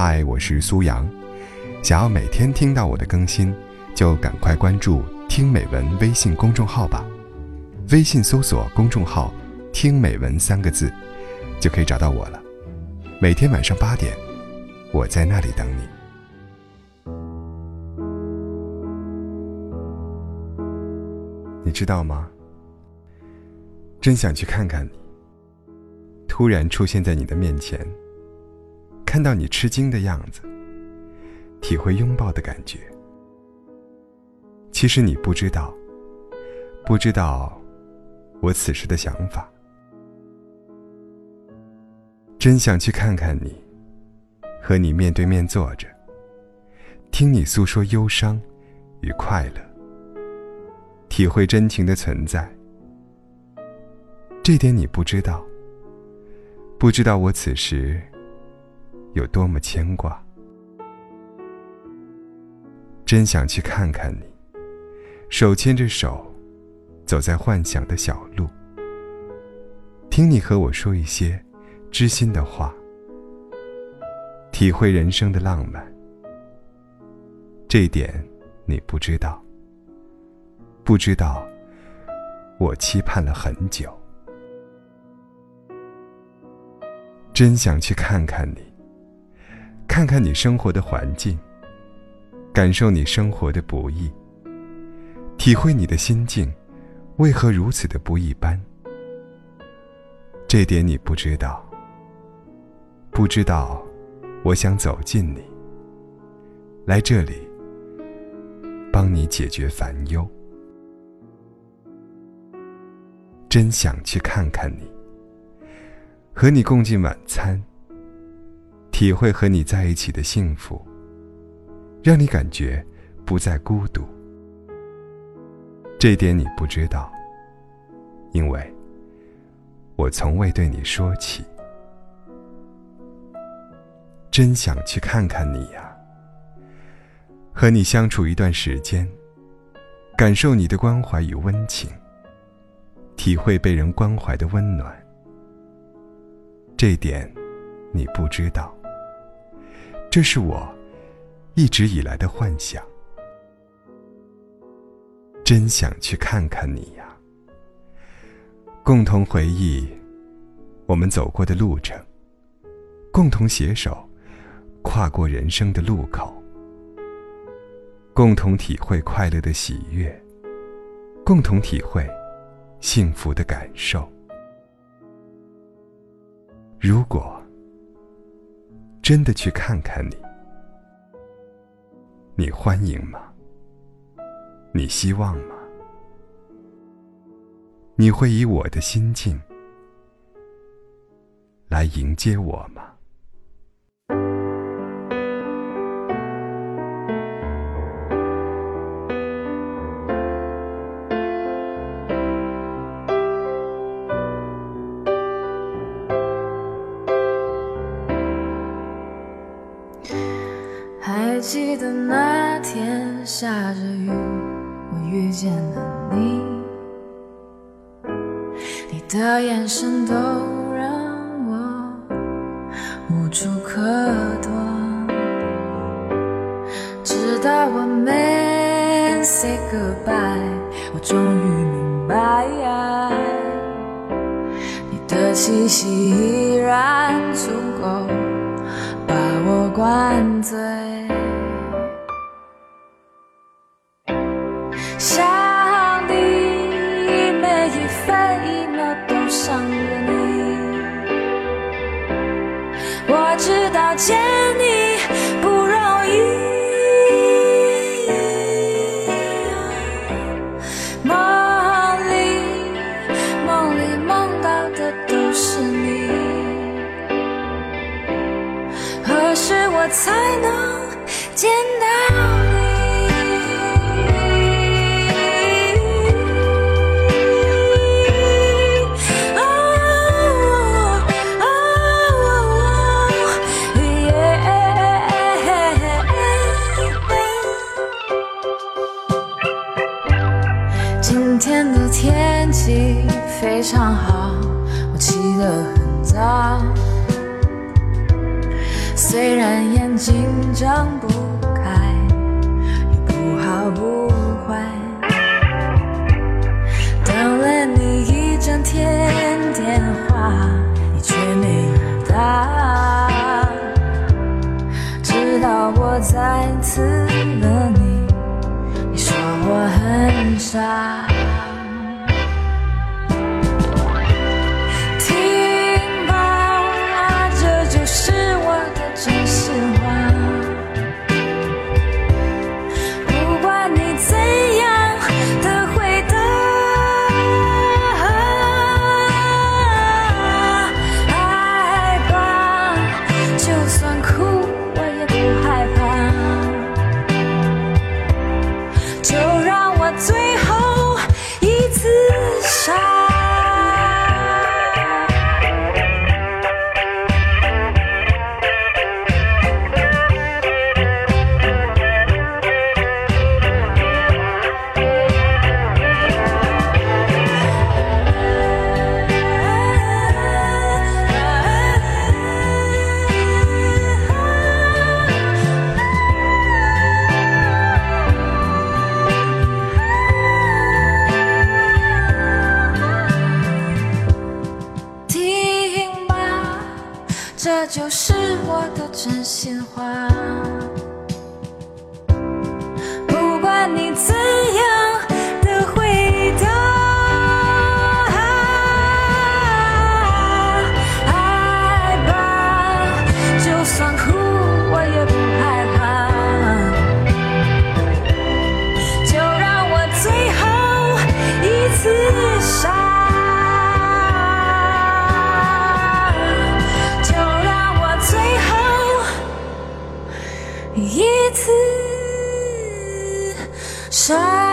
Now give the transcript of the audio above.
嗨，我是苏阳。想要每天听到我的更新，就赶快关注“听美文”微信公众号吧。微信搜索公众号“听美文”三个字，就可以找到我了。每天晚上八点，我在那里等你。你知道吗？真想去看看你。突然出现在你的面前，看到你吃惊的样子，体会拥抱的感觉。其实你不知道，不知道我此时的想法。真想去看看你，和你面对面坐着，听你诉说忧伤与快乐，体会真情的存在。这点你不知道。不知道我此时有多么牵挂，真想去看看你，手牵着手，走在幻想的小路，听你和我说一些知心的话，体会人生的浪漫。这一点你不知道，不知道我期盼了很久。真想去看看你，看看你生活的环境，感受你生活的不易，体会你的心境为何如此的不一般。这点你不知道，不知道，我想走近你，来这里帮你解决烦忧。真想去看看你。和你共进晚餐，体会和你在一起的幸福，让你感觉不再孤独。这点你不知道，因为我从未对你说起。真想去看看你呀，和你相处一段时间，感受你的关怀与温情，体会被人关怀的温暖。这点，你不知道。这是我一直以来的幻想。真想去看看你呀！共同回忆我们走过的路程，共同携手跨过人生的路口，共同体会快乐的喜悦，共同体会幸福的感受。如果真的去看看你，你欢迎吗？你希望吗？你会以我的心境来迎接我吗？还记得那天下着雨，我遇见了你，你的眼神都让我无处可躲。直到我们 say goodbye，我终于明白，你的气息依然 Wahnsinn. 才能见到你。哦哦哦哦哦耶今天的天气非常好我起得很早虽然眼睛睁不开，也不好不坏。等了你一整天电话，你却没有打。直到我再次了你，你说我很傻。就是我的真心。一次伤。